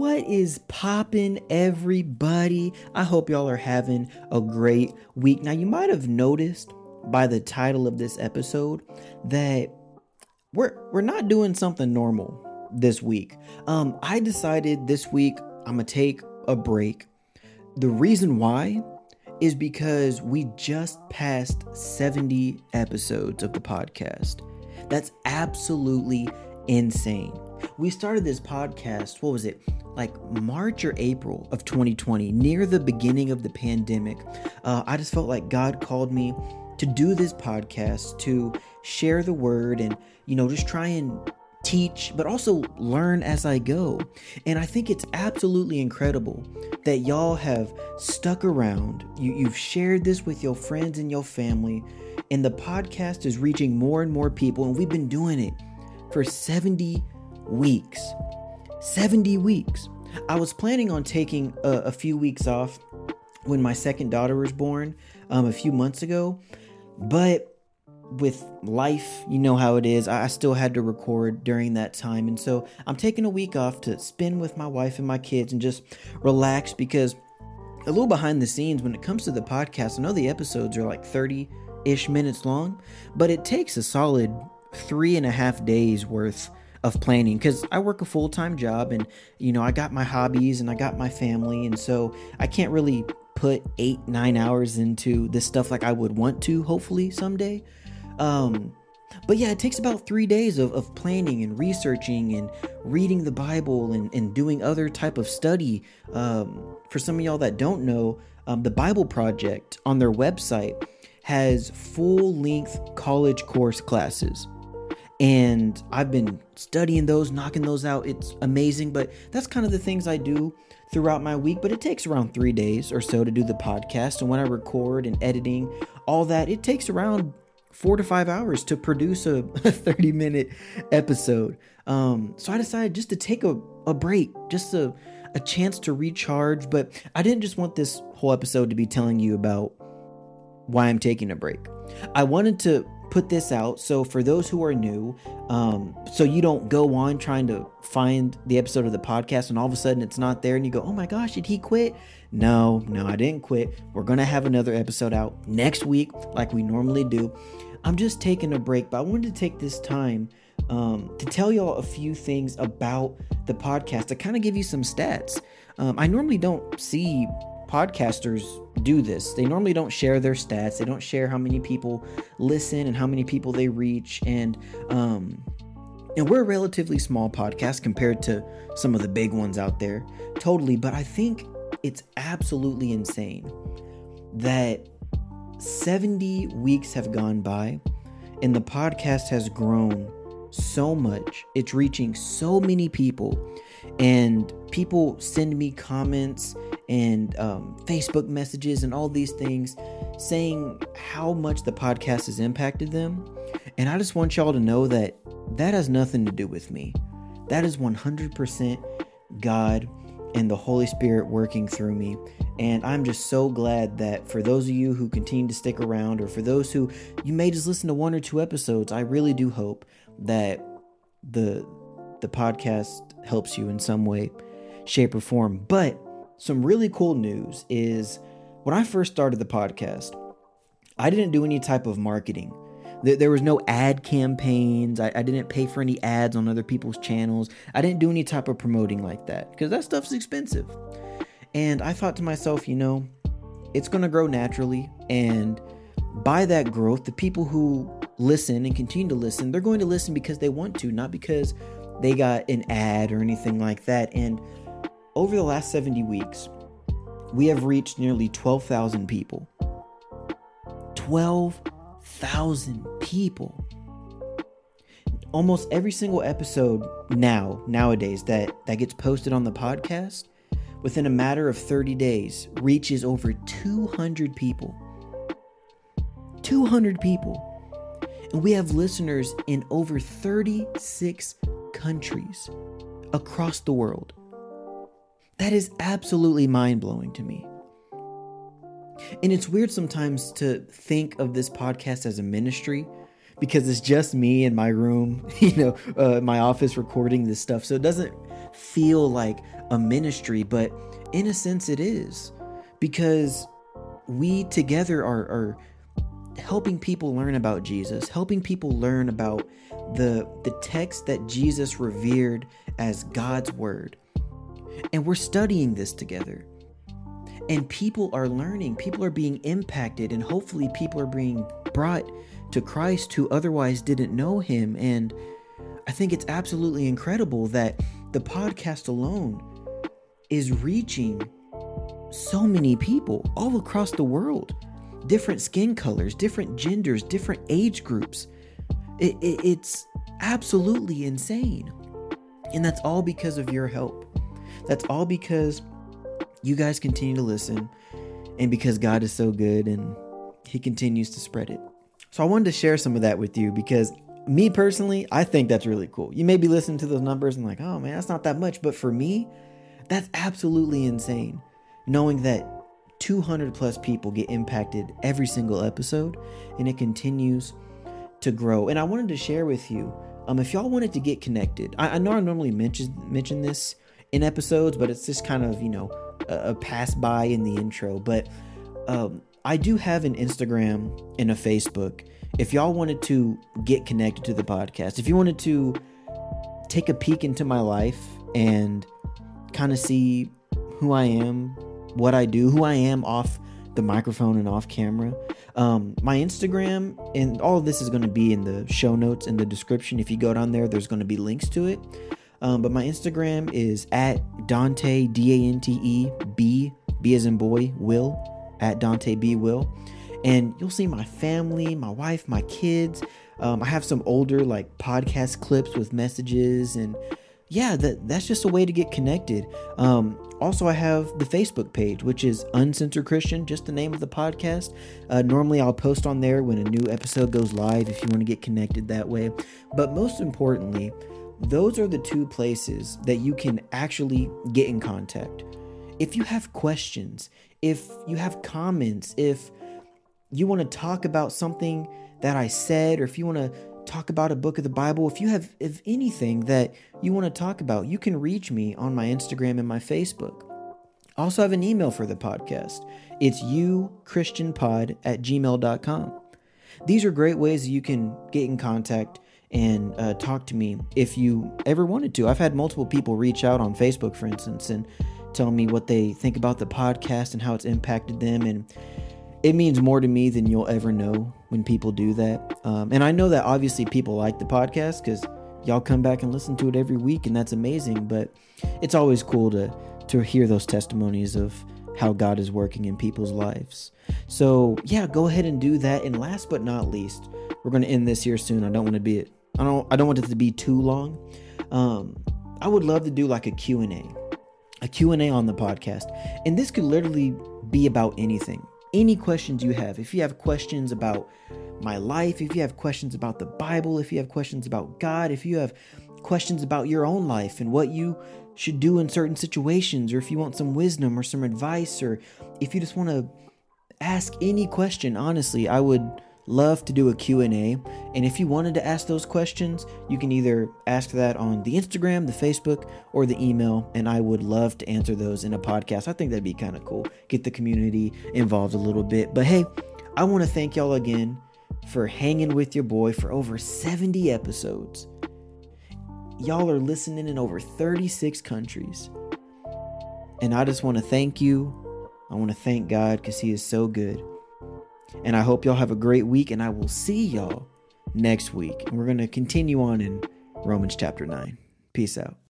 What is poppin', everybody? I hope y'all are having a great week. Now, you might have noticed by the title of this episode that we're we're not doing something normal this week. Um, I decided this week I'm gonna take a break. The reason why is because we just passed 70 episodes of the podcast. That's absolutely insane. We started this podcast, what was it, like March or April of 2020, near the beginning of the pandemic. Uh, I just felt like God called me to do this podcast, to share the word, and, you know, just try and teach, but also learn as I go. And I think it's absolutely incredible that y'all have stuck around. You, you've shared this with your friends and your family, and the podcast is reaching more and more people. And we've been doing it for 70 weeks. 70 weeks. I was planning on taking a, a few weeks off when my second daughter was born um, a few months ago, but with life, you know how it is. I still had to record during that time. And so I'm taking a week off to spend with my wife and my kids and just relax because a little behind the scenes when it comes to the podcast, I know the episodes are like 30 ish minutes long, but it takes a solid three and a half days worth of planning because I work a full time job and, you know, I got my hobbies and I got my family. And so I can't really put eight, nine hours into this stuff like I would want to, hopefully, someday. Um, but yeah, it takes about three days of, of planning and researching and reading the Bible and, and doing other type of study. Um, for some of y'all that don't know, um, the Bible Project on their website has full length college course classes. And I've been studying those, knocking those out. It's amazing, but that's kind of the things I do throughout my week. But it takes around three days or so to do the podcast. And when I record and editing, all that, it takes around four to five hours to produce a, 30 minute episode. Um, so I decided just to take a, a break, just a, a chance to recharge. But I didn't just want this whole episode to be telling you about why I'm taking a break. I wanted to put this out so for those who are new um, so you don't go on trying to find the episode of the podcast and all of a sudden it's not there and you go oh my gosh did he quit? No no i didn't quit. We're gonna have another episode out next week like we normally do. I'm just taking a break but i wanted to take this time um, to tell y'all a few things about the podcast to kind of give you some stats. Um, i normally don't see podcasters do this. They normally don't share their stats. They don't share how many people listen and how many people they reach. And um, and we're a relatively small podcast compared to some of the big ones out there. Totally, but I think it's absolutely insane that 70 weeks have gone by and the podcast has grown so much. It's reaching so many people and people send me comments and um, Facebook messages and all these things saying how much the podcast has impacted them. And I just want y'all to know that that has nothing to do with me. That is 100% God and the Holy Spirit working through me. And I'm just so glad that for those of you who continue to stick around, or for those who you may just listen to one or two episodes, I really do hope that the the podcast helps you in some way, shape, or form. But some really cool news is when I first started the podcast, I didn't do any type of marketing. There was no ad campaigns. I, didn't pay for any ads on other people's channels. I didn't do any type of promoting like that because that stuff's expensive. And I thought to myself, you know, it's going to grow naturally. And by that growth, the people who listen and continue to listen, they're going to listen because they want to, not because they got an ad or anything like that. And over the last 70 weeks, we have reached nearly 12,000 people. 12,000 people. Almost every single episode now, nowadays, that, that gets posted on the podcast, within a matter of 30 days, reaches over 200 people. 200 people. And we have listeners in over 36 countries across the world. That is absolutely mind blowing to me. And it's weird sometimes to think of this podcast as a ministry because it's just me in my room, you know, uh, my office recording this stuff. So it doesn't feel like a ministry, but in a sense, it is because we together are, are helping people learn about Jesus, helping people learn about the the text that Jesus revered as God's word. And we're studying this together. And people are learning, people are being impacted, and hopefully people are being brought to Christ who otherwise didn't know him. And I think it's absolutely incredible that the podcast alone is reaching so many people all across the world different skin colors, different genders, different age groups. It, it, it's absolutely insane. And that's all because of your help. That's all because you guys continue to listen and because God is so good and He continues to spread it. So I wanted to share some of that with you because me personally, I think that's really cool. You may be listening to those numbers and like, oh man, that's not that much. But for me, that's absolutely insane. Knowing that 200 plus people get impacted every single episode and it continues to grow. And I wanted to share with you, um, if y'all wanted to get connected, I, I know I normally mention mention this in episodes, but it's just kind of you know a, a pass by in the intro. But um, I do have an Instagram and a Facebook. If y'all wanted to get connected to the podcast, if you wanted to take a peek into my life and kind of see who I am, what I do, who I am off the microphone and off camera. Um, my Instagram and all of this is going to be in the show notes in the description. If you go down there, there's going to be links to it. Um, but my Instagram is at Dante D A N T E B B as in boy Will at Dante B Will, and you'll see my family, my wife, my kids. Um, I have some older like podcast clips with messages and yeah, that that's just a way to get connected. Um, also, I have the Facebook page, which is Uncensored Christian, just the name of the podcast. Uh, normally, I'll post on there when a new episode goes live if you want to get connected that way. But most importantly, those are the two places that you can actually get in contact. If you have questions, if you have comments, if you want to talk about something that I said, or if you want to talk about a book of the Bible, if you have if anything that you want to talk about, you can reach me on my Instagram and my Facebook. I also have an email for the podcast. It's youchristianpod at gmail.com. These are great ways you can get in contact and uh, talk to me if you ever wanted to. I've had multiple people reach out on Facebook, for instance, and tell me what they think about the podcast and how it's impacted them. And it means more to me than you'll ever know when people do that. Um, and I know that obviously people like the podcast because y'all come back and listen to it every week, and that's amazing. But it's always cool to to hear those testimonies of how God is working in people's lives. So yeah, go ahead and do that. And last but not least, we're going to end this here soon. I don't want to be it I don't I don't want it to be too long. Um, I would love to do like a Q&A. A Q&A on the podcast. And this could literally be about anything. Any questions you have. If you have questions about my life, if you have questions about the Bible, if you have questions about God, if you have questions about your own life and what you should do in certain situations or if you want some wisdom or some advice or if you just want to ask any question, honestly, I would love to do a q&a and if you wanted to ask those questions you can either ask that on the instagram the facebook or the email and i would love to answer those in a podcast. I think that'd be kind of cool get the community involved a little bit. But hey i want to thank y'all again for hanging with your boy for over 70 episodes. Y'all are listening in over 36 countries. And i just want to thank you. I want to thank god because he is so good and I hope y'all have a great week, and I will see y'all next week. And we're going to continue on in Romans chapter 9. Peace out.